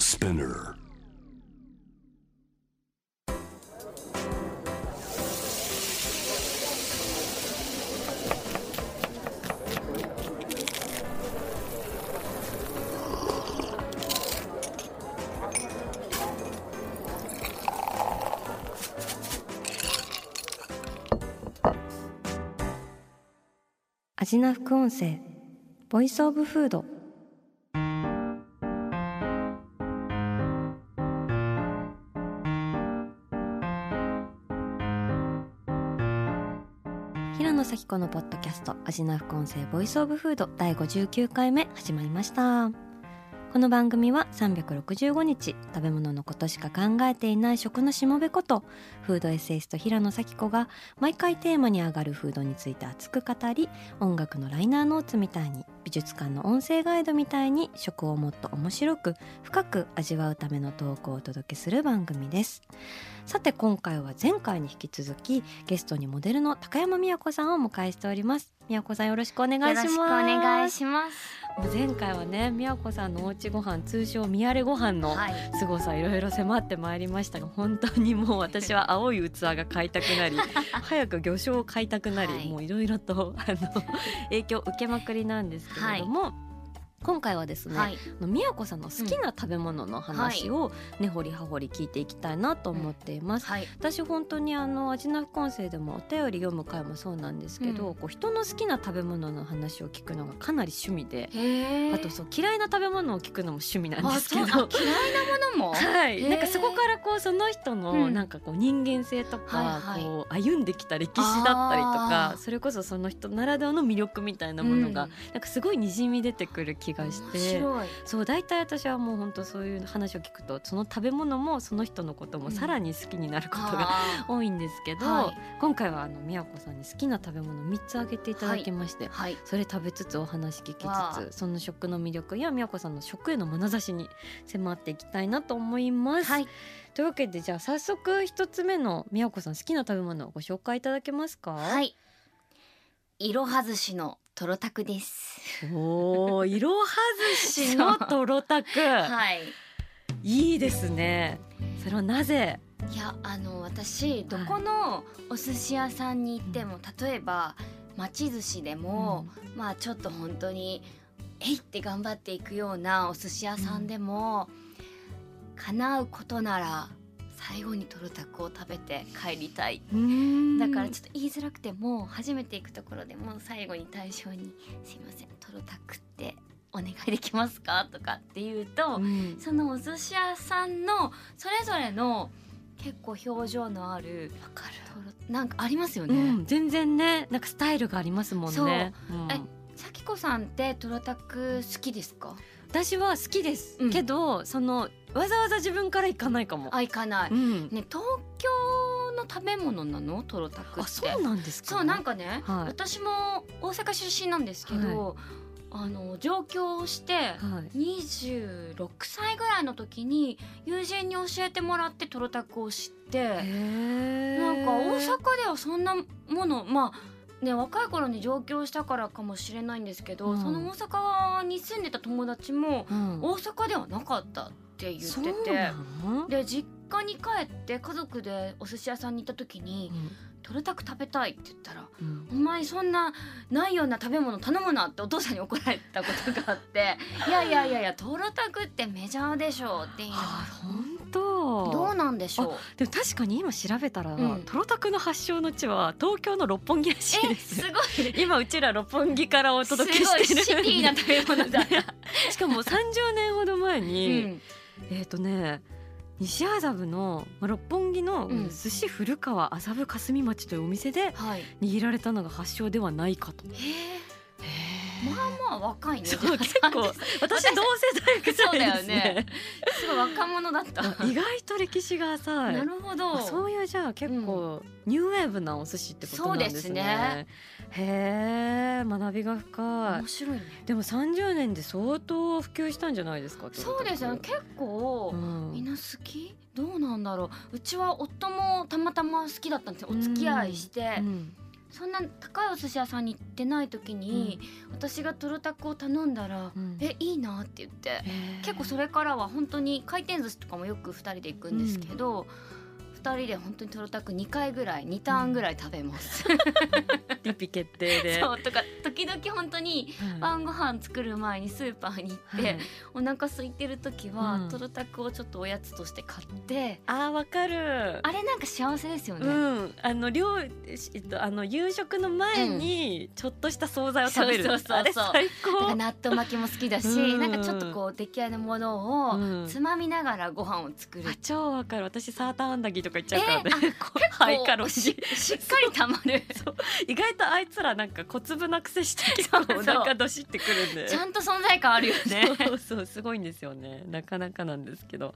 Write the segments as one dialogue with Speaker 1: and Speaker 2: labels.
Speaker 1: Spinner.
Speaker 2: アジナ副音声Voice of Food このポッドキャスト味な副音声 Voice of Food 第59回目始まりました。この番組は365日食べ物のことしか考えていない食のしもべことフードエッセイスト平野紗季子が毎回テーマに上がるフードについて熱く語り音楽のライナーノーツみたいに美術館の音声ガイドみたいに食をもっと面白く深く味わうための投稿をお届けする番組です。さて今回は前回に引き続きゲストにモデルの高山美也子さんをお迎えしております。美也子さんよろしくお願いします。
Speaker 3: よろしくお願いします。
Speaker 2: もう前回はね美也子さんのおうちご飯通称みやれご飯の
Speaker 3: はい。
Speaker 2: 凄さいろいろ迫ってまいりましたが本当にもう私は青い器が買いたくなり 早く魚醤を買いたくなり、
Speaker 3: はい
Speaker 2: もういろいろとあの影響を受けまくりなんですけれども、今回はですね、
Speaker 3: はい。
Speaker 2: 宮子さんの好きな食べ物の話を根掘り葉掘り聞いていきたいなと思っています。
Speaker 3: はい。
Speaker 2: 私本当にあの味な副音声でもお便り読む回もそうなんですけど、
Speaker 3: うん
Speaker 2: こう人の好きな食べ物の話を聞くのがかなり趣味で。あとそう嫌いな食べ物を聞くのも趣味なんですけど
Speaker 3: 嫌いなものも？
Speaker 2: はい、なんかそこからこうその人の
Speaker 3: うん
Speaker 2: なんかこう人間性とか、
Speaker 3: はいはい
Speaker 2: こう歩んできた歴史だったりとかそれこそその人ならではの魅力みたいなものが、
Speaker 3: うん
Speaker 2: なんかすごいにじみ出てくる気がして。そう大体私はもう本当そういう話を聞くとその食べ物もその人のこともさらに好きになることが
Speaker 3: あ
Speaker 2: 多いんですけど、
Speaker 3: はい
Speaker 2: 今回はあの宮子さんに好きな食べ物3つ挙げていただきまして、
Speaker 3: ーはい。
Speaker 2: それ食べつつお話聞き
Speaker 3: わ
Speaker 2: つつその食の魅力や宮子さんの食への眼差しに迫っていきたいなと思います。
Speaker 3: はい。
Speaker 2: というわけでじゃあ早速一つ目の宮子さん好きな食べ物をご紹介いただけますか？
Speaker 3: はい。いろは寿司のとろたくです。
Speaker 2: おお、いろは寿司のとろたく、
Speaker 3: はい。
Speaker 2: いいですね。それはなぜ？
Speaker 3: いやあの私どこのお寿司屋さんに行っても例えば町寿司でも、まあちょっと本当にえいって頑張っていくようなお寿司屋さんでも、叶うことなら最後にとろたくを食べて帰りたい
Speaker 2: うん
Speaker 3: だからちょっと言いづらくても初めて行くところでも最後に対象に「すいませんとろたくってお願いできますか?」とかって言うと、
Speaker 2: うん
Speaker 3: そのお寿司屋さんのそれぞれの結構表情のある
Speaker 2: わかる。
Speaker 3: なんかありますよ
Speaker 2: う
Speaker 3: ね。
Speaker 2: ん、全然ね、なんかスタイルがありますもんね。うん
Speaker 3: えさきこさんってとろたく好きですか？
Speaker 2: 私は好きです、
Speaker 3: うん
Speaker 2: けどそのわざわざ自分から行かないかも。
Speaker 3: あ行かない。
Speaker 2: うん、
Speaker 3: ね東京の食べ物なの？とろたくって。
Speaker 2: あそうなんですか？
Speaker 3: そうなんかね、
Speaker 2: はい
Speaker 3: 私も大阪出身なんですけど、あの上京して。
Speaker 2: はい。
Speaker 3: 26歳ぐらいの時に友人に教えてもらってトロタクを知って
Speaker 2: へ
Speaker 3: なんか大阪ではそんなものまあね若い頃に上京したからかもしれないんですけど、
Speaker 2: うん
Speaker 3: その大阪に住んでた友達も
Speaker 2: うん、
Speaker 3: 大阪ではなかったって言って
Speaker 2: そう
Speaker 3: て
Speaker 2: なの？
Speaker 3: で実家に帰って家族でお寿司屋さんに行った時に「トロタク食べたい」って言ったら
Speaker 2: うん。
Speaker 3: お前そんなないような食べ物頼むなってお父さんに怒られたことがあって いやいやいやいやトロタクってメジャーでしょっていう
Speaker 2: あ本当？
Speaker 3: どうなんでしょう？
Speaker 2: でも確かに今調べたら、
Speaker 3: うん。
Speaker 2: トロタクの発祥の地は東京の六本木らしい
Speaker 3: え
Speaker 2: です。
Speaker 3: す
Speaker 2: よ。
Speaker 3: ごい。
Speaker 2: 今うちら六本木からお届け
Speaker 3: い
Speaker 2: してる。
Speaker 3: シティな食べ物だ。った、
Speaker 2: しかも30年ほど前
Speaker 3: う
Speaker 2: に、
Speaker 3: ん、
Speaker 2: えっ、とね西麻布のまあ六本木の
Speaker 3: うん。
Speaker 2: 寿司古川麻布霞町というお店で
Speaker 3: はい。
Speaker 2: 握られたのが発祥ではないかと。
Speaker 3: へえまあまあ若いね。
Speaker 2: そう結構 私同世代ぐ
Speaker 3: そうだ
Speaker 2: らいです
Speaker 3: よね
Speaker 2: ね。
Speaker 3: すごい若者だった。
Speaker 2: 意外と歴史が浅い。
Speaker 3: なるほど。
Speaker 2: あそういうじゃあ結構ニューウェーブなお寿司ってことなんですね。
Speaker 3: そうですね。
Speaker 2: へえ学びが深い。
Speaker 3: 面白いね。
Speaker 2: でも30年で相当普及したんじゃないですか。
Speaker 3: そうですよね。結構、
Speaker 2: うん。
Speaker 3: みんな好き？どうなんだろう。うちは夫もたまたま好きだったんですよ。お付き合いして、
Speaker 2: うん
Speaker 3: そんな高いお寿司屋さんに行ってない時に、私がトロタクを頼んだら「
Speaker 2: うん。
Speaker 3: えいいな」って言って。結構それからは本当に回転寿司とかもよく2人で行くんですけど、2人で本当にトロタク2回ぐらい2ターンぐらい食べます。
Speaker 2: リピ決定で。
Speaker 3: そうとか時々本当に
Speaker 2: はい
Speaker 3: 晩ご飯作る前にスーパーに行って、
Speaker 2: はい。
Speaker 3: お腹空いてる時は、
Speaker 2: うん。
Speaker 3: トロタクをちょっとおやつとして買って。
Speaker 2: あーわかる。
Speaker 3: あれなんか幸せですよね。
Speaker 2: うん、あの料えっとあの夕食の前にちょっとした惣菜を食べる、
Speaker 3: そうそうそう
Speaker 2: 最高。
Speaker 3: 納豆巻きも好きだし、
Speaker 2: うん。
Speaker 3: なんかちょっとこう出来合いのもの
Speaker 2: うん。
Speaker 3: をつまみながらご飯を作る、
Speaker 2: あ超わかる。私サーターアンダギーとか言っちゃうからね、
Speaker 3: え
Speaker 2: こう ハイカロリー
Speaker 3: ししっかりたまる。
Speaker 2: 意外とあいつらなんか小粒な癖して結構お腹どしってくるんで。
Speaker 3: ちゃんと存在感あるよね。
Speaker 2: そうそうすごいんですよね。なかなかなんですけど。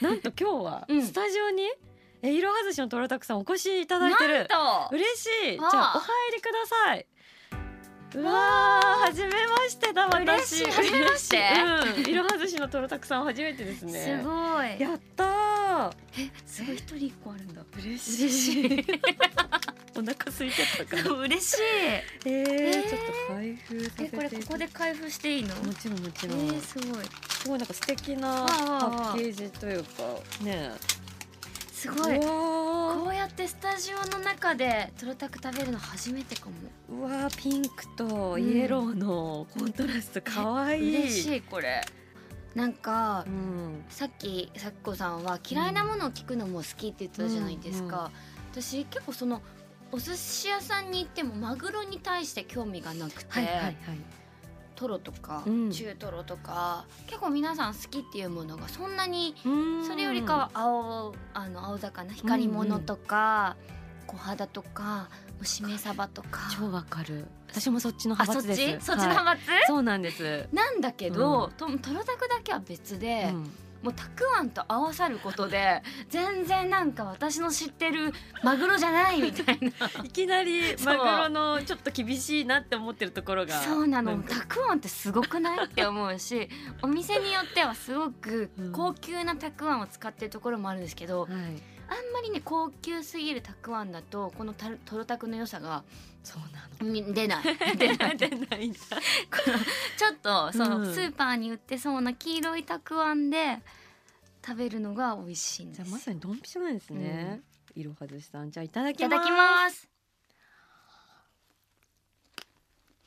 Speaker 2: なんと今日は
Speaker 3: うん。
Speaker 2: スタジオに、えいろはずしのトロタクさんお越しいただいてる。
Speaker 3: なんと。
Speaker 2: 嬉しい。じゃあお入りくださいうわー初めましてだ私。
Speaker 3: 嬉しい初めまして。
Speaker 2: うんいろはずしのトロタクさん初めてですね。
Speaker 3: すごい。
Speaker 2: やったー。
Speaker 3: えすごい一人一個あるんだ。
Speaker 2: 嬉し
Speaker 3: い。
Speaker 2: お腹空いてたから
Speaker 3: 嬉しい。
Speaker 2: えー
Speaker 3: ー。
Speaker 2: ちょっと開封
Speaker 3: えこれここで開封していいの？
Speaker 2: もちろんもち
Speaker 3: え
Speaker 2: ろん、
Speaker 3: ー、すごい。
Speaker 2: すごいなんか素敵なパッケージというかね
Speaker 3: すごい。こうやってスタジオの中でトロタク食べるの初めてかも。
Speaker 2: ーうわーピンクとイエローのコントラストかわいい、
Speaker 3: 嬉しいこれ。なんか
Speaker 2: うん
Speaker 3: さっきさっこさんは嫌いなものを聞くのも好きって言ってたじゃないですか。私結構そのお寿司屋さんに行ってもマグロに対して興味がなくて、
Speaker 2: はいはいはい
Speaker 3: トロとか、
Speaker 2: うん。
Speaker 3: 中トロとか結構皆さん好きっていうものがそんなに
Speaker 2: うん。
Speaker 3: それよりかは青あの青魚光り物とか、小肌とかしめ鯖とか。
Speaker 2: 超わかる。私もそっちの派閥です。
Speaker 3: ち？そっちの派閥、
Speaker 2: はいそうなんです、
Speaker 3: なんだけど、とトロタクだけは別で、
Speaker 2: うん
Speaker 3: もうたくあんと合わさることで 全然なんか私の知ってるマグロじゃないみたいな。
Speaker 2: いきなりマグロのちょっと厳しいなって思ってるところが。
Speaker 3: そうなの。たくあんってすごくないって思うし お店によってはすごく高級なたくあんを使ってるところもあるんですけど、
Speaker 2: はい
Speaker 3: あんまりね高級すぎるたくあんだとこのたトロタクの良さが
Speaker 2: そうなの。
Speaker 3: み出ない。出ない
Speaker 2: 出ないんだ。
Speaker 3: このちょっとその、
Speaker 2: うん。
Speaker 3: スーパーに売ってそうな黄色いたくあんで食べるのが美味しいんです。
Speaker 2: じゃあまさにドンピシャなんですね、いろはずしさん。じゃあいただ
Speaker 3: い
Speaker 2: きます。
Speaker 3: ただきます。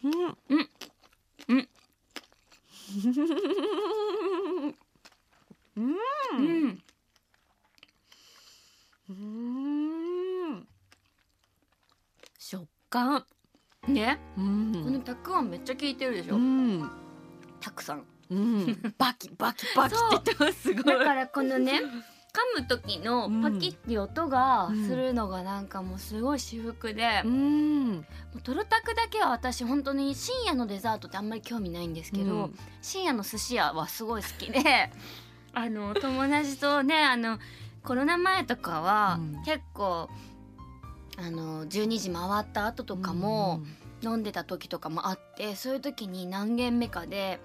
Speaker 2: うん。
Speaker 3: うん。うん。
Speaker 2: うん。
Speaker 3: うん
Speaker 2: うん。食感。
Speaker 3: ね。
Speaker 2: うん。
Speaker 3: このたくあんめっちゃ効いてるでしょ、
Speaker 2: うん。
Speaker 3: たくさん。
Speaker 2: うん。バキバキバキって言ってますすごい。
Speaker 3: だからこのね噛む時のパキッて音が
Speaker 2: うん。
Speaker 3: するのがなんかもうすごい至福で、
Speaker 2: う
Speaker 3: も
Speaker 2: ん
Speaker 3: うトロタクだけは私本当に深夜のデザートってあんまり興味ないんですけど、
Speaker 2: うん。
Speaker 3: 深夜の寿司屋はすごい好きで あの友達とねあのコロナ前とかは
Speaker 2: うん。
Speaker 3: 結構、あの12時回った後とかも飲んでた時とかもあってそういう時に何軒目かで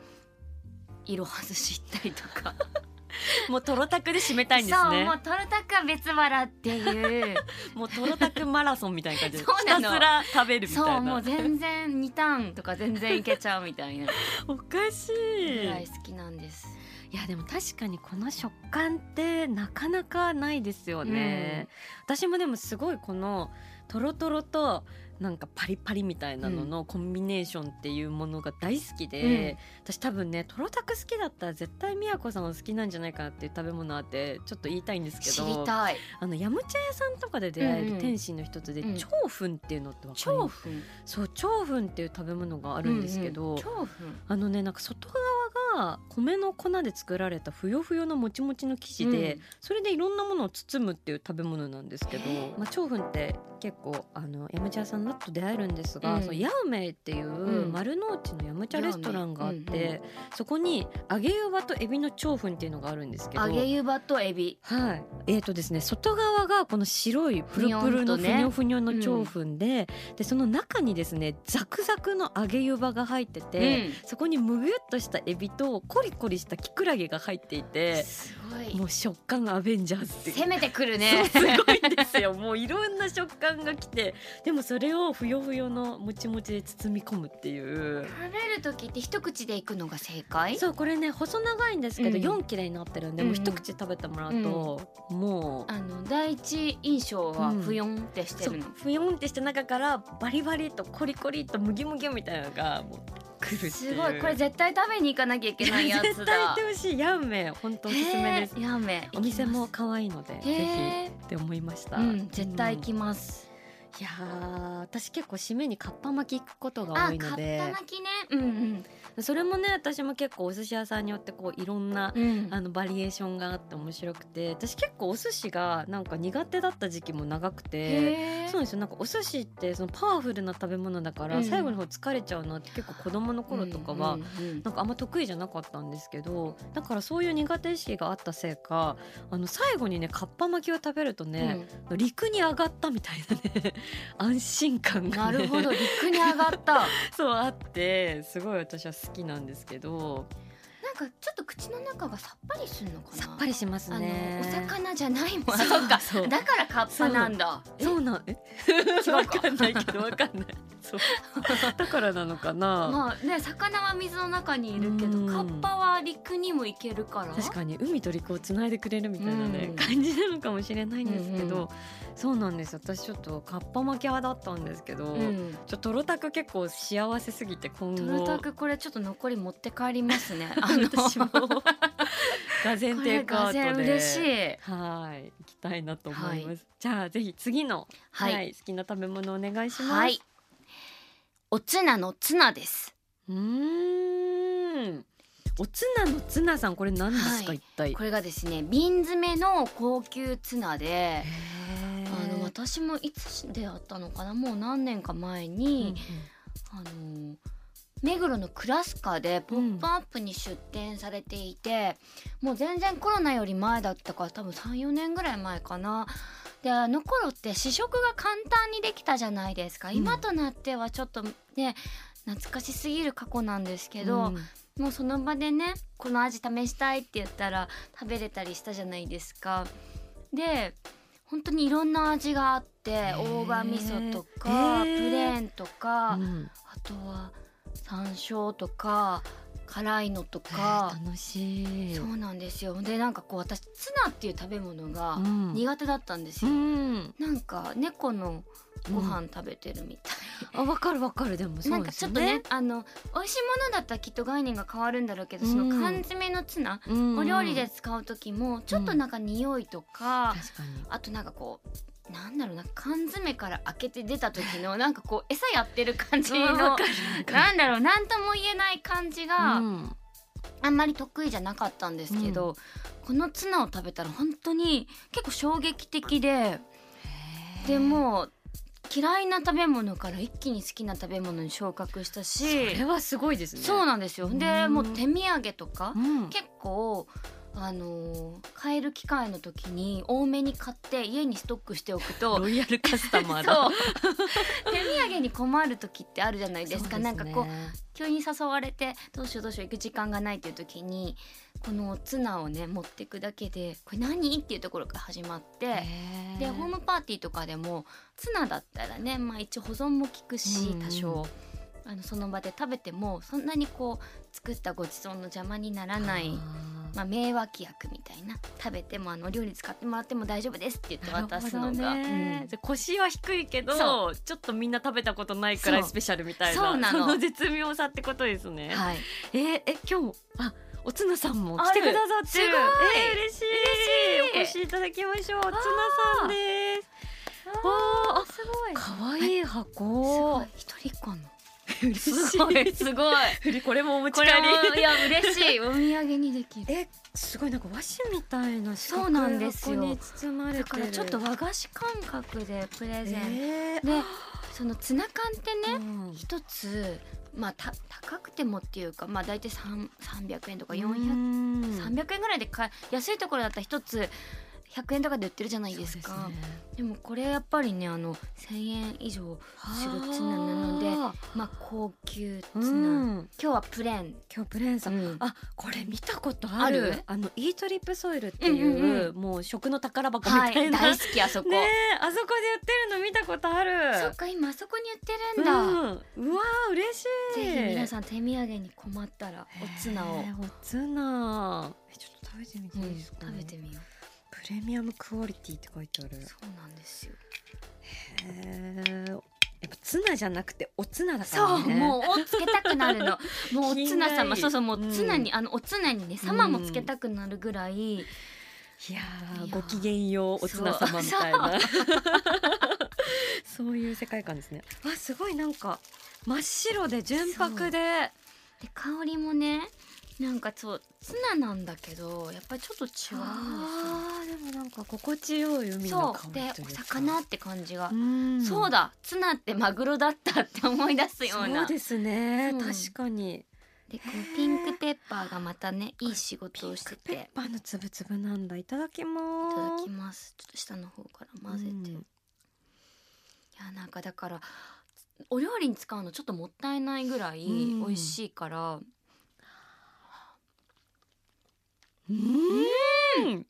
Speaker 3: 色外し行ったりとか。
Speaker 2: もうトロタクで締めたいんですね。
Speaker 3: そうもうトロタクは別腹っていう。
Speaker 2: もうトロタクマラソンみたいな感じで
Speaker 3: そうなの。
Speaker 2: ひたすら食べるみたいな。
Speaker 3: そうもう全然2ターンとか全然いけちゃうみたいな。
Speaker 2: おかしい。
Speaker 3: ぐらい好きなんです。
Speaker 2: いやでも確かにこの食感ってなかなかないですよね、私もでもすごいこのトロトロとなんかパリパリみたいなののコンビネーションっていうものが大好きで、私多分ねトロタク好きだったら絶対宮子さんは好きなんじゃないかなっていう食べ物あってちょっと言いたいんですけ
Speaker 3: 知
Speaker 2: ど
Speaker 3: りたい。
Speaker 2: あのヤムチャ屋さんとかで出会え
Speaker 3: うんうん。
Speaker 2: る天津の一つで、
Speaker 3: うん。
Speaker 2: 蝶粉っていうのってわかり
Speaker 3: 超
Speaker 2: ます？
Speaker 3: 粉
Speaker 2: そう蝶粉っていう食べ物があるんですけど、
Speaker 3: うんうん。超粉
Speaker 2: あのねなんか外側が米の粉で作られたふよふよのもちもちの生地で、
Speaker 3: うん。
Speaker 2: それでいろんなものを包むっていう食べ物なんですけどまあ、蝶粉って結構あのヤムチャ屋さんだと出会えるんですが、
Speaker 3: うん。
Speaker 2: そのヤウメイっていう
Speaker 3: うん。
Speaker 2: 丸の内のヤムチャレストランがあって、そこに揚げ湯葉とエビの蝶粉っていうのがあるんですけど
Speaker 3: 揚げ湯葉とエビ。
Speaker 2: はい、えーとですね外側がこの白いプルプルのふ
Speaker 3: ふにょ
Speaker 2: ふにょの蝶粉で、でその中にですねザクザクの揚げ湯葉が入ってて、そこにむぐっとしたエビとコリコリしたキクラゲが入っていて
Speaker 3: すごい。
Speaker 2: もう食感アベンジャーズって
Speaker 3: 攻めてくるね。
Speaker 2: すごいんですよ。もういろんな食感がきてでもそれをふよふよのもちもちで包み込むっていう。
Speaker 3: 食べる時って一口でいくのが正解？
Speaker 2: そうこれね細長いんですけど、
Speaker 3: うん。
Speaker 2: 4切れになってるんで、もう一口食べてもらうと、もう。
Speaker 3: あの第一印象は
Speaker 2: うん。
Speaker 3: ふよんってしてるの、
Speaker 2: ふよんってした中からバリバリとコリコリとムギムギみたいなのがもうくる
Speaker 3: すごいこれ絶対食べに行かなきゃいけないやつ
Speaker 2: 絶対行
Speaker 3: だ
Speaker 2: ってほしい。ヤンメ本当おすすめです。
Speaker 3: へーやめ
Speaker 2: お店も可愛いのでぜ
Speaker 3: へ
Speaker 2: ひって思いました、
Speaker 3: うん絶対行
Speaker 2: うん
Speaker 3: きます、
Speaker 2: いやー私結構締めにかっぱ巻き行くことが多
Speaker 3: あかっ
Speaker 2: いので
Speaker 3: ぱ巻きね。うん
Speaker 2: それもね私も結構お寿司屋さんによってこういろんな
Speaker 3: うん。うん
Speaker 2: あのバリエーションがあって面白くて私結構お寿司がなんか苦手だった時期も長くてそうですよ。なんかお寿司ってそのパワフルな食べ物だから、
Speaker 3: うん。
Speaker 2: 最後の方疲れちゃうなって結構子供の頃とかは、
Speaker 3: うんうんうん
Speaker 2: なんかあんま得意じゃなかったんですけどだからそういう苦手意識があったせいかあの最後にねかっぱ巻きを食べるとね、陸に上がったみたいなね 安心感が、ね、
Speaker 3: なるほど。陸に上がった。
Speaker 2: そうあってすごい私は好きなんですけど
Speaker 3: なんかちょっと口の中がさっぱりするのかな？
Speaker 2: さっぱりしますね。
Speaker 3: お魚じゃないもん。あ
Speaker 2: そう
Speaker 3: か。
Speaker 2: そう
Speaker 3: だからカッパなんだ。
Speaker 2: そうなんえ？
Speaker 3: 違うか。
Speaker 2: わかんないけどわかんないそう。だからなのかな、
Speaker 3: まあね魚は水の中にいるけど
Speaker 2: うん。
Speaker 3: カッパは陸にも行けるから。
Speaker 2: 確かに海と陸をつないでくれるみたいなね、
Speaker 3: うん。
Speaker 2: 感じなのかもしれないんですけど、
Speaker 3: うんうん。
Speaker 2: そうなんです私ちょっとカッパ巻き派だったんですけど、
Speaker 3: うん。
Speaker 2: ちょトロタク結構幸せすぎて今後。
Speaker 3: トルタクこれちょっと残り持って帰りますね。
Speaker 2: 私もがぜんテイクアウトで。
Speaker 3: 嬉しい。
Speaker 2: はい。行きたいなと思います、じゃあぜひ次の、
Speaker 3: は
Speaker 2: はいい好きな食べ物お願いします、
Speaker 3: はいおツナのツナです。
Speaker 2: うーん。おツナのツナさんこれ何ですか、
Speaker 3: はい。
Speaker 2: 一体？
Speaker 3: これがですね瓶詰めの高級ツナで
Speaker 2: へ
Speaker 3: あの私もいつであったのかなもう何年か前に、あの目黒のクラスカで「ポップアップに出店されていて、もう全然コロナより前だったから多分34年ぐらい前かな。であの頃って試食が簡単にできたじゃないですか、
Speaker 2: うん。
Speaker 3: 今となってはちょっとね懐かしすぎる過去なんですけど、
Speaker 2: うん。
Speaker 3: もうその場でねこの味試したいって言ったら食べれたりしたじゃないですか。で本当にいろんな味があって
Speaker 2: ー。
Speaker 3: 大葉味噌とかプレーンとか、
Speaker 2: うん。
Speaker 3: あとは山椒とか辛いのとか、
Speaker 2: 楽しい。
Speaker 3: そうなんですよ。でなんかこう私ツナっていう食べ物が
Speaker 2: うん。
Speaker 3: 苦手だったんです
Speaker 2: う
Speaker 3: よ、
Speaker 2: ん。
Speaker 3: なんか猫のご飯食べてるみたい、
Speaker 2: あわかるわかる。でもそ
Speaker 3: な
Speaker 2: うんですよ
Speaker 3: かちょっとね
Speaker 2: ね
Speaker 3: あの美味しいものだったらきっと概念が変わるんだろうけど、その
Speaker 2: うん
Speaker 3: 缶詰のツナ、
Speaker 2: うん。
Speaker 3: お料理で使う時もちょっとなんか匂いとか、あとなんかこうなんだろうな缶詰から開けて出た時の なんかこう餌やってる感じのなんだろうなんとも言えない感じが
Speaker 2: うん。
Speaker 3: あんまり得意じゃなかったんですけど、このツナを食べたら本当に結構衝撃的ででもう嫌いな食べ物から一気に好きな食べ物に昇格した
Speaker 2: そ
Speaker 3: し
Speaker 2: れはすごいですね。
Speaker 3: そうなんですよ。で
Speaker 2: うん。
Speaker 3: もう手土産とか
Speaker 2: うん。
Speaker 3: 結構あのー買える機会の時に多めに買って家にストックしておくと
Speaker 2: ロイヤルカスタマーだ。
Speaker 3: 手土産に困る時ってあるじゃないですか。
Speaker 2: そう
Speaker 3: なんかこう
Speaker 2: ね
Speaker 3: 急に誘われてどうしようどうしよう行く時間がないっていう時にこのツナをね持ってくだけでこれ何？っていうところから始まってでホームパーティーとかでもツナだったらねまあ一応保存も効くし多少。あのその場で食べてもそんなにこう作ったごちそうの邪魔にならないまあ、名脇役みたいな食べてもあの料理使ってもらっても大丈夫ですって言って渡すのが、
Speaker 2: ね。
Speaker 3: うん。
Speaker 2: 腰は低いけど
Speaker 3: そ
Speaker 2: ちょっとみんな食べたことないくらいスペシャルみたいな
Speaker 3: その。
Speaker 2: の絶妙さってことですね、
Speaker 3: はい、
Speaker 2: えーえ今日もあおつなさんも来てくださってる。えー嬉しい。
Speaker 3: 嬉しい。
Speaker 2: お越しいただきましょう。おつなさんです。
Speaker 3: あ
Speaker 2: あ
Speaker 3: すごい。
Speaker 2: 可愛い
Speaker 3: す
Speaker 2: 箱
Speaker 3: 一人っ子の
Speaker 2: 嬉しい。
Speaker 3: すごいすごい。
Speaker 2: これもお持ち帰り
Speaker 3: いや嬉しい。お土産にできる。
Speaker 2: えすごいなんか和紙みたいな
Speaker 3: そうなんですよ。
Speaker 2: 箱に包まれてる。
Speaker 3: だからちょっと和菓子感覚でプレゼン、
Speaker 2: えー。
Speaker 3: でそのツナ缶ってね
Speaker 2: うん。
Speaker 3: 一つまあた高くてもっていうかまあ大体3 300円とか400
Speaker 2: うん。
Speaker 3: 300円ぐらいで買え安いところだったら一つ100円とかで売ってるじゃないですか。でもこれやっぱりねあの1,000円以上するツナなので
Speaker 2: あ。
Speaker 3: まあ高級ツ
Speaker 2: ー
Speaker 3: ナ、
Speaker 2: うん。
Speaker 3: 今日はプレーン、
Speaker 2: 今日プレーンさ。ん、
Speaker 3: うん。
Speaker 2: あこれ見たことある？
Speaker 3: あ
Speaker 2: のイートリップソイルっていう,、
Speaker 3: うんうんう
Speaker 2: もう食の宝箱み
Speaker 3: はい
Speaker 2: たいな、
Speaker 3: 大好きあそこ、
Speaker 2: ねえあそこで売ってるの見たことある。
Speaker 3: そっか今あそこに売ってるんだ、
Speaker 2: うん、うわー嬉しい。
Speaker 3: ぜひ皆さん手土産に困ったらおツナを、
Speaker 2: おツナ。えちょっと食べてみて
Speaker 3: うん
Speaker 2: いいですか、
Speaker 3: 食べてみよう。
Speaker 2: プレミアムクオリティって書いてある。
Speaker 3: そうなんですよ。
Speaker 2: へえやっぱツナじゃなくておツナだか
Speaker 3: そう、
Speaker 2: らね
Speaker 3: もうおつけたくなるの。もうおツナ様そうそうもうツナに、
Speaker 2: うん
Speaker 3: あのおツナにね様もつけたくなるぐらい、
Speaker 2: いや
Speaker 3: いや
Speaker 2: ごきげんようおツナ様みたいな。そう。いう世界観ですね。あすごいなんか真っ白で純白で。
Speaker 3: で香りもねなんかそうツナなんだけどやっぱりちょっと違うんですよ。
Speaker 2: あーでもなんか心地よい海の香りというか。
Speaker 3: 魚って感じが、
Speaker 2: うん
Speaker 3: そうだツナってマグロだったって思い出すような。
Speaker 2: そうですね。
Speaker 3: そう。
Speaker 2: 確かに。
Speaker 3: でこうピンクペッパーがまたねいい仕事をしてて。
Speaker 2: ペッパーのつぶつぶなんだ。いただきます。
Speaker 3: いただきます。ちょっと下の方から混ぜて、
Speaker 2: うん。
Speaker 3: いやなんかだからお料理に使うのちょっともったいないぐらい
Speaker 2: うん。
Speaker 3: 美味しいから、
Speaker 2: うんうん。
Speaker 3: うん。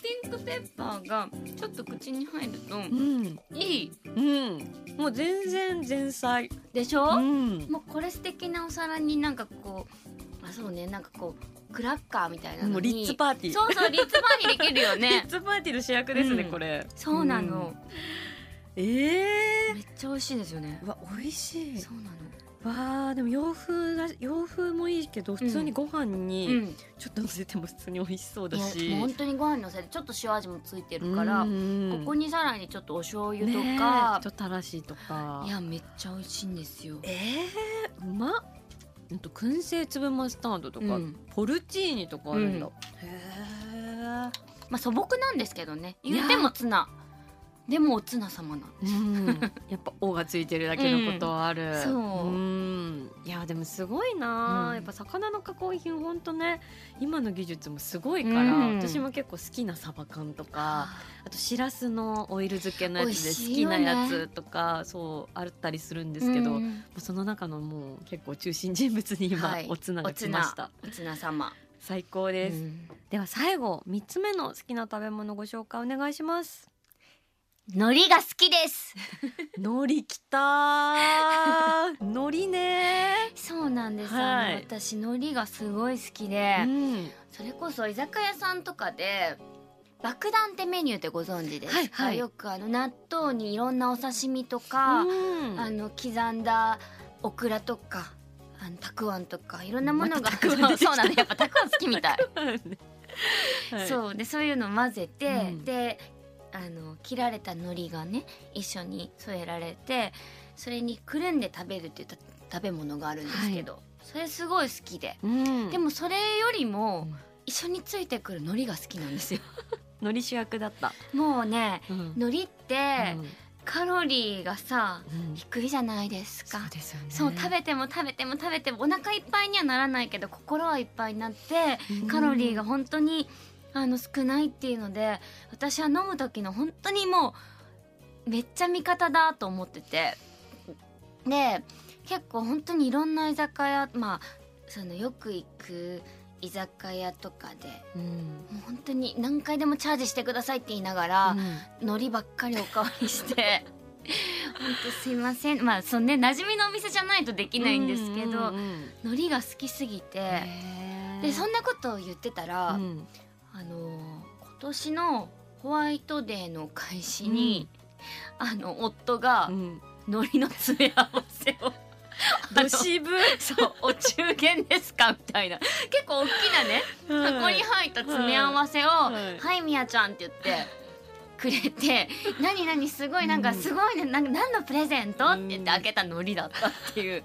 Speaker 3: ピンクペッパーがちょっと口に入ると
Speaker 2: うん。
Speaker 3: いい。
Speaker 2: うん。もう全然前菜。
Speaker 3: でしょ、
Speaker 2: うん。
Speaker 3: もうこれ素敵なお皿になんかこうあそうね。なんかこうクラッカーみたいなのに。
Speaker 2: もうリッツパーティー。
Speaker 3: そうそうリッツパーティーできるよ
Speaker 2: リ
Speaker 3: ね
Speaker 2: ッツパーティーの主役ですね、
Speaker 3: うん。
Speaker 2: これ。
Speaker 3: そうなの、
Speaker 2: ええ
Speaker 3: めっちゃ美味しいですよね。
Speaker 2: ー、うわ美味しい。
Speaker 3: そうなの
Speaker 2: わあでも洋風だ洋風もいいけど普通にご飯
Speaker 3: う
Speaker 2: に
Speaker 3: ん。
Speaker 2: ちょっと乗せても普通に美味しそうだ
Speaker 3: い
Speaker 2: し、
Speaker 3: やもう本当にご飯のせてちょっと塩味もついてるから、
Speaker 2: うん
Speaker 3: ここにさらにちょっとお醤油と
Speaker 2: ねえ
Speaker 3: か
Speaker 2: ちょ、っとたらしとか。
Speaker 3: いやめっちゃ美味しいんですよ。
Speaker 2: えー、うまっ。うんと燻製粒マスタードとか、
Speaker 3: うん。
Speaker 2: ポルチーニとかあるんだ、
Speaker 3: うん。
Speaker 2: へ
Speaker 3: まあ素朴なんですけどね。言ってもツナでもおツナ様なん
Speaker 2: え、うん、やっぱ「お」がついてるだけのことはある、
Speaker 3: うん。そう。ん。
Speaker 2: いやでもすごいな、
Speaker 3: うん。
Speaker 2: やっぱ魚の加工品ほんとね今の技術もすごいから、
Speaker 3: うん。
Speaker 2: 私も結構好きなサバ缶とか
Speaker 3: あ
Speaker 2: あとしらすのオイル漬けのやつで好きなやつとか、そうあったりするんですけど、その中のもう結構中心人物に今、
Speaker 3: はい。
Speaker 2: おつなが来ました。
Speaker 3: おツナ様。
Speaker 2: 最高です、
Speaker 3: うん。
Speaker 2: では最後三つ目の好きな食べ物ご紹介お願いします
Speaker 3: 海苔が好きです。
Speaker 2: 海苔きたー。海苔ね。
Speaker 3: そうなんです、
Speaker 2: はい。
Speaker 3: 私海苔がすごい好きで、
Speaker 2: うん。
Speaker 3: それこそ居酒屋さんとかで爆弾ってメニューってご存知ですか、
Speaker 2: はいはい。
Speaker 3: よくあの納豆にいろんなお刺身とか、
Speaker 2: うん。
Speaker 3: あの刻んだオクラとかあのたくあんとかいろんなものが、
Speaker 2: ま
Speaker 3: そうなのやっぱたくあん好きみたい、
Speaker 2: はい。
Speaker 3: そう。でそういうのを混ぜて、
Speaker 2: うん。
Speaker 3: であの切られた海苔がね一緒に添えられてそれにくるんで食べるっていうた食べ物があるんですけど、それすごい好きで、
Speaker 2: うん、
Speaker 3: でもそれよりも
Speaker 2: うん。
Speaker 3: 一緒についてくる海苔が好きなんですよ。
Speaker 2: 海苔主役だった、
Speaker 3: もうね
Speaker 2: うん。
Speaker 3: 海苔ってカロリーがさ
Speaker 2: うん。
Speaker 3: 低いじゃないですか。
Speaker 2: そうですよね。
Speaker 3: そう食べても食べても食べてもお腹いっぱいにはならないけど心はいっぱいになってカロリーが本当にあの少ないっていうので私は飲む時の本当にもうめっちゃ味方だと思ってて。で結構本当にいろんな居酒屋まあそのよく行く居酒屋とかで
Speaker 2: うん。
Speaker 3: もう本当に何回でもチャージしてくださいって言いながら、海苔ばっかりおかわりして 本当すいません。まあそのね馴染みのお店じゃないとできないんですけど、
Speaker 2: うんうんうん。
Speaker 3: 海苔が好きすぎて、でそんなことを言ってたら、
Speaker 2: うん
Speaker 3: あのー今年のホワイトデーの開始に、あの夫が
Speaker 2: うん。
Speaker 3: 海苔の詰め合わせを
Speaker 2: どしぶ
Speaker 3: そうお中元ですかみたいな。結構大きなね箱に入った詰め合わせを「
Speaker 2: は
Speaker 3: はいい、みやちゃん」って言ってくれて「何何すごいなんかすごいねなんか何のプレゼント?」って言って開けた海苔だったっていう、
Speaker 2: い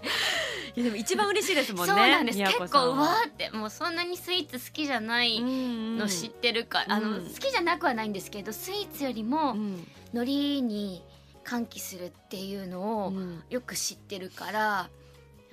Speaker 2: やでも一番嬉しいですもんね。
Speaker 3: そうなんです。
Speaker 2: 宮
Speaker 3: 結構うわーって。もうそんなにスイーツ好きじゃないの
Speaker 2: の
Speaker 3: 知ってるから、あの
Speaker 2: うん
Speaker 3: 好きじゃなくはないんですけどスイーツよりも
Speaker 2: うん。
Speaker 3: 海苔に歓喜するっていうのを
Speaker 2: うん。
Speaker 3: よく知ってるから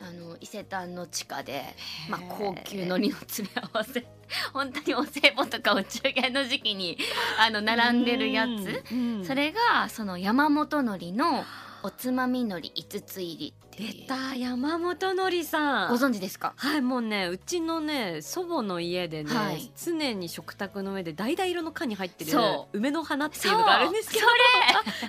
Speaker 3: あの伊勢丹の地下で、まあ、高級のりの詰め合わせ。本当にお歳暮とかお中元の時期にあの並んでるやつ、
Speaker 2: うん。うん。
Speaker 3: それがその山本のりのおつまみのり5つ入りっていう。
Speaker 2: 出た山本のりさん。
Speaker 3: ご存知ですか？
Speaker 2: はいもうねうちのね祖母の家でね、
Speaker 3: はい。
Speaker 2: 常に食卓の上で橙色の缶に入ってる
Speaker 3: そ
Speaker 2: 梅の花っていうのがあるんですけど。
Speaker 3: そ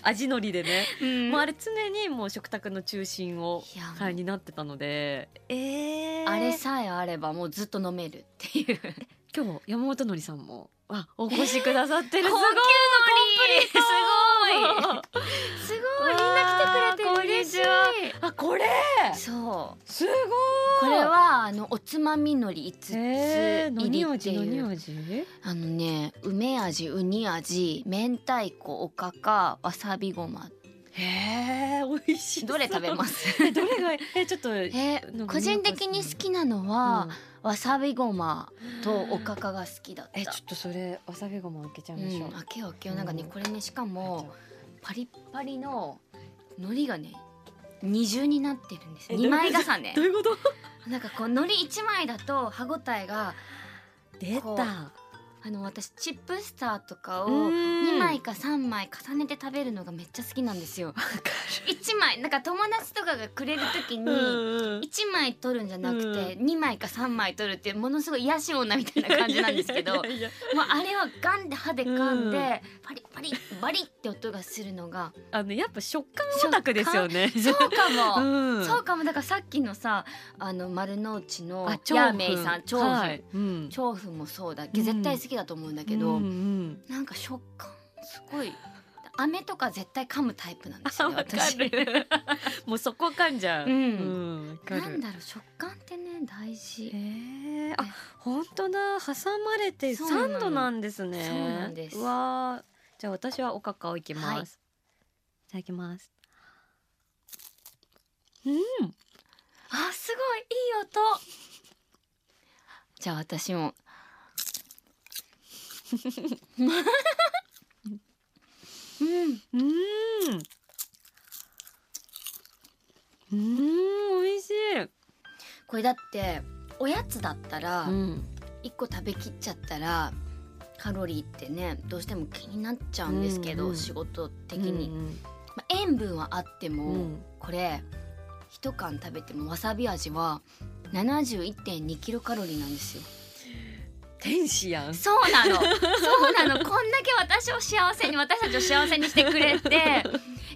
Speaker 2: 味のりでね、
Speaker 3: れ、うん。
Speaker 2: もうあれ常にもう食卓の中心を
Speaker 3: いや
Speaker 2: はいになってたので。えー、
Speaker 3: あれさえあればもうずっと飲めるっていう。
Speaker 2: 今日山本のりさんもあお越しくださってる、
Speaker 3: 高級のりすごい すごいみんな来てくれて嬉しい
Speaker 2: あこれ。
Speaker 3: そう。
Speaker 2: すごい。
Speaker 3: これはあのおつまみのり5つ
Speaker 2: えー、
Speaker 3: 入りっていう、あのね梅味ウニ味明太子おかかわさびごま。
Speaker 2: へえ美味しい
Speaker 3: どれ食べます？
Speaker 2: え どれがえちょっと
Speaker 3: え個人的に好きなのは、わさびごまとおかかが好きだった。
Speaker 2: えちょっとそれわさびごま開けちゃいましょう、
Speaker 3: うん、開けよう開けよう。なんかね
Speaker 2: うん。
Speaker 3: これねしかもパリッパリの海苔がね二重になってるんです。
Speaker 2: え
Speaker 3: 二枚重ね。
Speaker 2: どういうこと？
Speaker 3: なんかこう海苔一枚だと歯ごたえが
Speaker 2: 出た
Speaker 3: あの私チップスターとかを
Speaker 2: うん。
Speaker 3: 2枚か3枚重ねて食べるのがめっちゃ好きなんですよ。1枚なんか友達とかがくれる時に1枚取るんじゃなくて2枚か3枚取るっていうものすごい癒し女みたいな感じなんですけどもうあれをガンで歯で噛ん
Speaker 2: うん
Speaker 3: でパリパリバリって音がするのが
Speaker 2: あのやっぱ食感オタクですよね。
Speaker 3: そうかも。
Speaker 2: うん。
Speaker 3: そうかも。だからさっきのさあの丸の内の
Speaker 2: あ
Speaker 3: ヤーメイさん調布、
Speaker 2: はい。うん。
Speaker 3: もそうだ
Speaker 2: うん
Speaker 3: 絶対好きだと思うんだけど、
Speaker 2: うんうん。
Speaker 3: なんか食感すごい飴とか絶対噛むタイプなんですよ 私
Speaker 2: る。もうそこ噛んじゃう。
Speaker 3: うん。
Speaker 2: んわかる。
Speaker 3: なんだろう食感ってね大事。
Speaker 2: えー、あ本当だ挟まれてサンドなんですね。
Speaker 3: そうなんです。
Speaker 2: わー。じゃあ私はおかかをいきます、
Speaker 3: はい。
Speaker 2: い、ただきます。うん。
Speaker 3: あすごい。いい音。じゃあ私もうん。
Speaker 2: うん。うん。美味しい
Speaker 3: これだっておやつだったら一個食べきっちゃったらカロリーってねどうしても気になっちゃうん。ですけど、
Speaker 2: うん。うん。
Speaker 3: 仕事的に、
Speaker 2: うん。
Speaker 3: まあ、塩分はあっても、
Speaker 2: うん。
Speaker 3: これ一缶食べてもわさび味は71.2キロカロリーなん。ですよ
Speaker 2: 天使やん。
Speaker 3: そうなの。そうなの。こんだけ私を幸せに私たちを幸せにしてくれて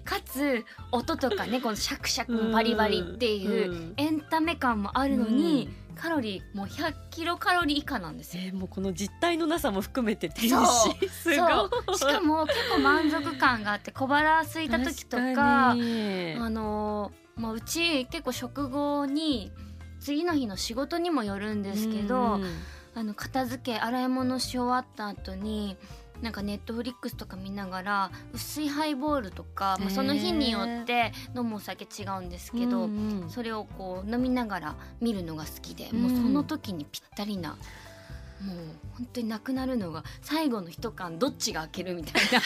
Speaker 3: かつ音とかねこのシャクシャクバリバリっていう
Speaker 2: うん。
Speaker 3: エンタメ感もあるのに、カロリーもう100キロカロリー以下なんですよ。
Speaker 2: えーもうこの実体のなさも含めて天使。
Speaker 3: そう。
Speaker 2: すごい。
Speaker 3: しかも結構満足感があって小腹空いた時とかあのーまあ、うち結構食後に次の日の仕事にもよるんですけど、
Speaker 2: うん
Speaker 3: あの片付け洗い物し終わった後になんかネットフリックスとか見ながら薄いハイボールとか、まあ、その日によって飲むお酒違うんですけど、
Speaker 2: うんうん。
Speaker 3: それをこう飲みながら見るのが好きで、
Speaker 2: うん。
Speaker 3: もうその時にぴったりなもう本当になくなるのが最後の一缶どっちが開けるみたい
Speaker 2: 結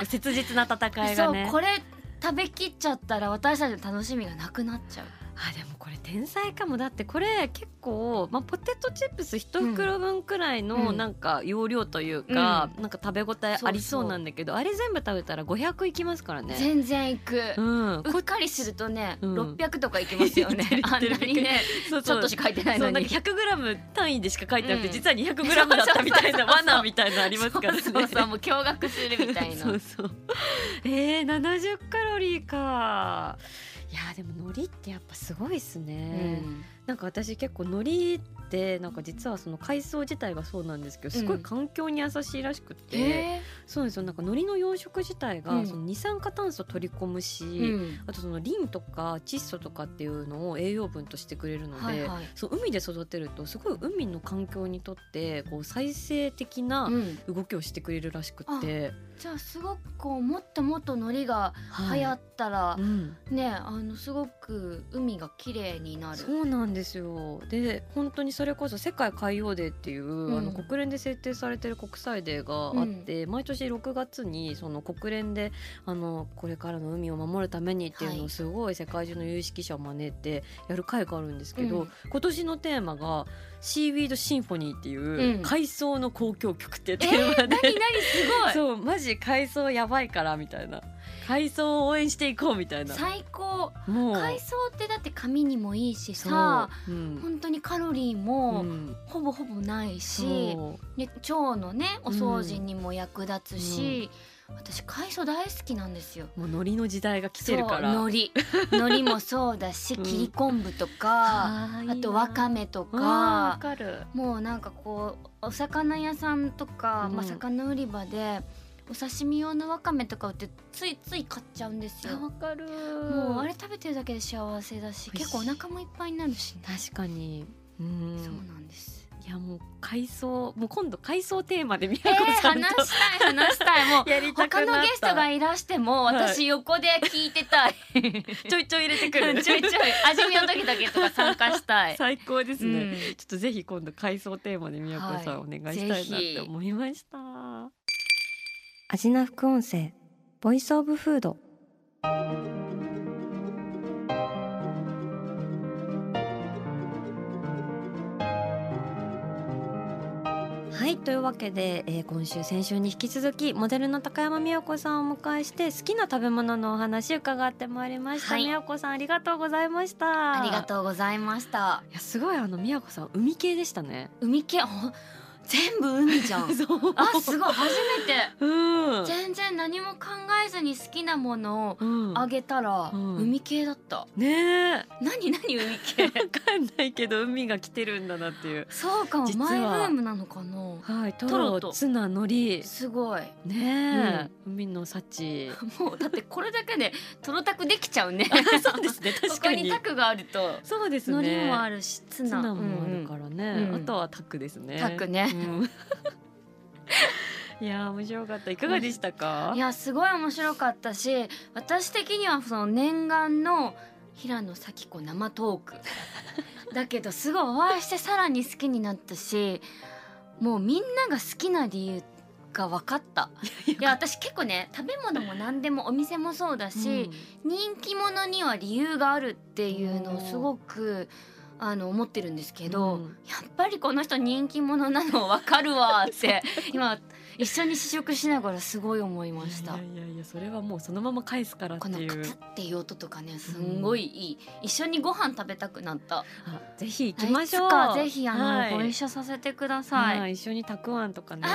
Speaker 2: 構切実な戦
Speaker 3: な、
Speaker 2: いがね。
Speaker 3: そうこれ食べきっちゃったら私たちの楽しみがなくなっちゃう。
Speaker 2: あでもこれ天才かも。だってこれ結構、まあ、ポテトチップス一袋分くらいの
Speaker 3: うん。
Speaker 2: なんか容量というか、なんか食べ応えありそうなんだけどあれ全部食べたら500いきますからね。
Speaker 3: 全然いく、
Speaker 2: うん、
Speaker 3: うっかりするとね、
Speaker 2: うん。
Speaker 3: 600とかいきますよね。あんなにね
Speaker 2: そう
Speaker 3: ちょっとしか書いてないのに。
Speaker 2: そうなんか 100g 単位でしか書いてなくて、
Speaker 3: うん。
Speaker 2: 実は 200g だったみたいな 罠みたいなのありますからね。
Speaker 3: そうそうもう驚愕するみたいな。
Speaker 2: そうそう。えー、70カロリーか。いやでも海苔ってやっぱすごいっすね、
Speaker 3: うん。
Speaker 2: なんか私結構海苔ってなんか実はその海藻自体がそうなんですけどすごい
Speaker 3: うん
Speaker 2: 環境に優しいらしくて、
Speaker 3: え
Speaker 2: そうですよ。なんか海苔の養殖自体が
Speaker 3: うん。
Speaker 2: その二酸化炭素取り込むし、
Speaker 3: ーうん。
Speaker 2: あとそのリンとか窒素とかっていうのを栄養分としてくれるので、
Speaker 3: はいはい。
Speaker 2: そう海で育てるとすごい海の環境にとってこう再生的な
Speaker 3: うん。
Speaker 2: 動きをしてくれるらしくって、
Speaker 3: じゃあすごくこうもっともっと海苔が
Speaker 2: はい。
Speaker 3: 流行ったら
Speaker 2: う、ん。
Speaker 3: ねあのすごく海が綺麗になる。
Speaker 2: そうなんですよ。で本当にそれこそ世界海洋デーっていう、うん、あの国連で制定されてる国際デーがあって、うん、毎年6月にその国連であのこれからの海を守るためにっていうのをすごい世界中の有識者を招いてやる会があるんですけど、うん、今年のテーマが「シーウィードシンフォニー」っていう海藻の交響曲ってテーマで、
Speaker 3: えー、何何すごい。
Speaker 2: そうマジ海藻やばいからみたいな。海藻を応援していこうみたいな。
Speaker 3: 最高。もう。海藻ってだって髪にもいいしさ、う。ん、本当にカロリーもほぼほぼないし、う。ん、腸のねお掃除にも役立つし、うん、私海藻大好きなんですよ。
Speaker 2: もう海苔の時代が来てるから。
Speaker 3: 海苔。海苔もそうだし、切り昆布とかあとわかめとか。もうなんかこうお魚屋さんとか、まあ、魚売り場でお刺身用のわかめとか売ってついつい買っちゃうんですよ。
Speaker 2: わかる。
Speaker 3: もうあれ食べてるだけで幸せだし結構お腹もいっぱいになるし、ね、
Speaker 2: 確かに。
Speaker 3: うん。そうなんです
Speaker 2: いやもう海藻もう今度海藻テーマで宮古さんと、
Speaker 3: えー、話したい話したい。もうやり他のゲストがいらしても私横で聞いてたい、
Speaker 2: ちょいちょい入れてくる。
Speaker 3: ちょいちょい 味見の時だけとか参加したい。
Speaker 2: 最高ですね、うん、ちょっとぜひ今度海藻テーマで宮古さんお願いしたいなって思いました、はいアジナ副音声ボイスオブフードはいというわけで、えー、今週先週に引き続きモデルの高山美代子さんをお迎えして好きな食べ物のお話伺ってまいりました、はい、美代子さんありがとうございました。
Speaker 3: ありがとうございました。
Speaker 2: いやすごいあの美代子さん海系でしたね。
Speaker 3: 海系全部海じゃん。あすごい。初めて、うん、全然何も考えずに好きなものをあげたら、うん、海系だった。
Speaker 2: ねえ。
Speaker 3: 何何海系？わ
Speaker 2: かんないけど海が来てるんだなっていう。
Speaker 3: そうかも。マイブームなのかな。
Speaker 2: はいトロツナ海苔
Speaker 3: すごい。
Speaker 2: ねえ、うん、海の幸。
Speaker 3: もうだってこれだけでトロタクできちゃうね。
Speaker 2: そうですね確か
Speaker 3: に。タクがあると。
Speaker 2: そうですね。
Speaker 3: 海苔もあるしツナ
Speaker 2: もあるからね、あとはタクですね。
Speaker 3: タクね。
Speaker 2: いや面白かった。いかがでしたか？
Speaker 3: いやすごい面白かったし私的にはその念願の平野咲子生トーク。だけどすごいお会いしてさらに好きになったしもうみんなが好きな理由が分かった。いや私結構ね食べ物も何でもお店もそうだし、うん、人気者には理由があるっていうのをすごくあの思ってるんですけど、うん、やっぱりこの人人気者なの分かるわって 今一緒に試食しながらすごい思いました。い
Speaker 2: やいやいやそれはもうそのまま返すから
Speaker 3: このカツっていう音とかねすんごいいい、うん、一緒にご飯食べたくなった。
Speaker 2: ぜひ行きましょう。
Speaker 3: ぜひあの、はい、ご一緒させてくださ
Speaker 2: い。一緒にたくあんとかね。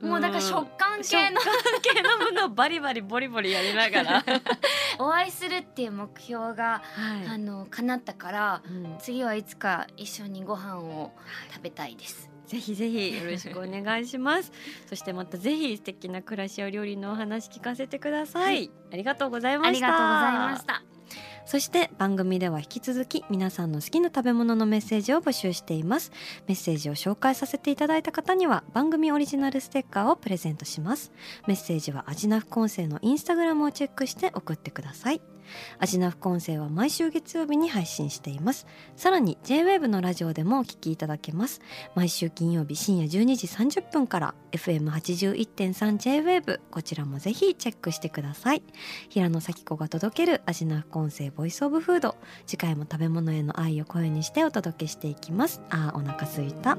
Speaker 3: もうだから食感系の、
Speaker 2: 系のものを バリバリボリボリやりながら。
Speaker 3: お会いするっていう目標が、はい、あの叶ったから、うん、次はいつか一緒にご飯を食べたいです
Speaker 2: ぜひぜひよろしくお願いします。そしてまたぜひ素敵な暮らしや料理のお話聞かせてください、はい、ありがとうございました。ありがとうございました。そして番組では引き続き皆さんの好きな食べ物のメッセージを募集しています。メッセージを紹介させていただいた方には番組オリジナルステッカーをプレゼントします。メッセージはアジナフコンセのインスタグラムをチェックして送ってくださいアジナ副音声は毎週月曜日に配信しています。さらに JWAVE のラジオでもお聞きいただけます。毎週金曜日深夜12時30分から FM81.3JWAVE こちらもぜひチェックしてください。平野咲子が届けるアジナ副音声ボイスオブフード。次回も食べ物への愛を声にしてお届けしていきます。あーお腹すいた。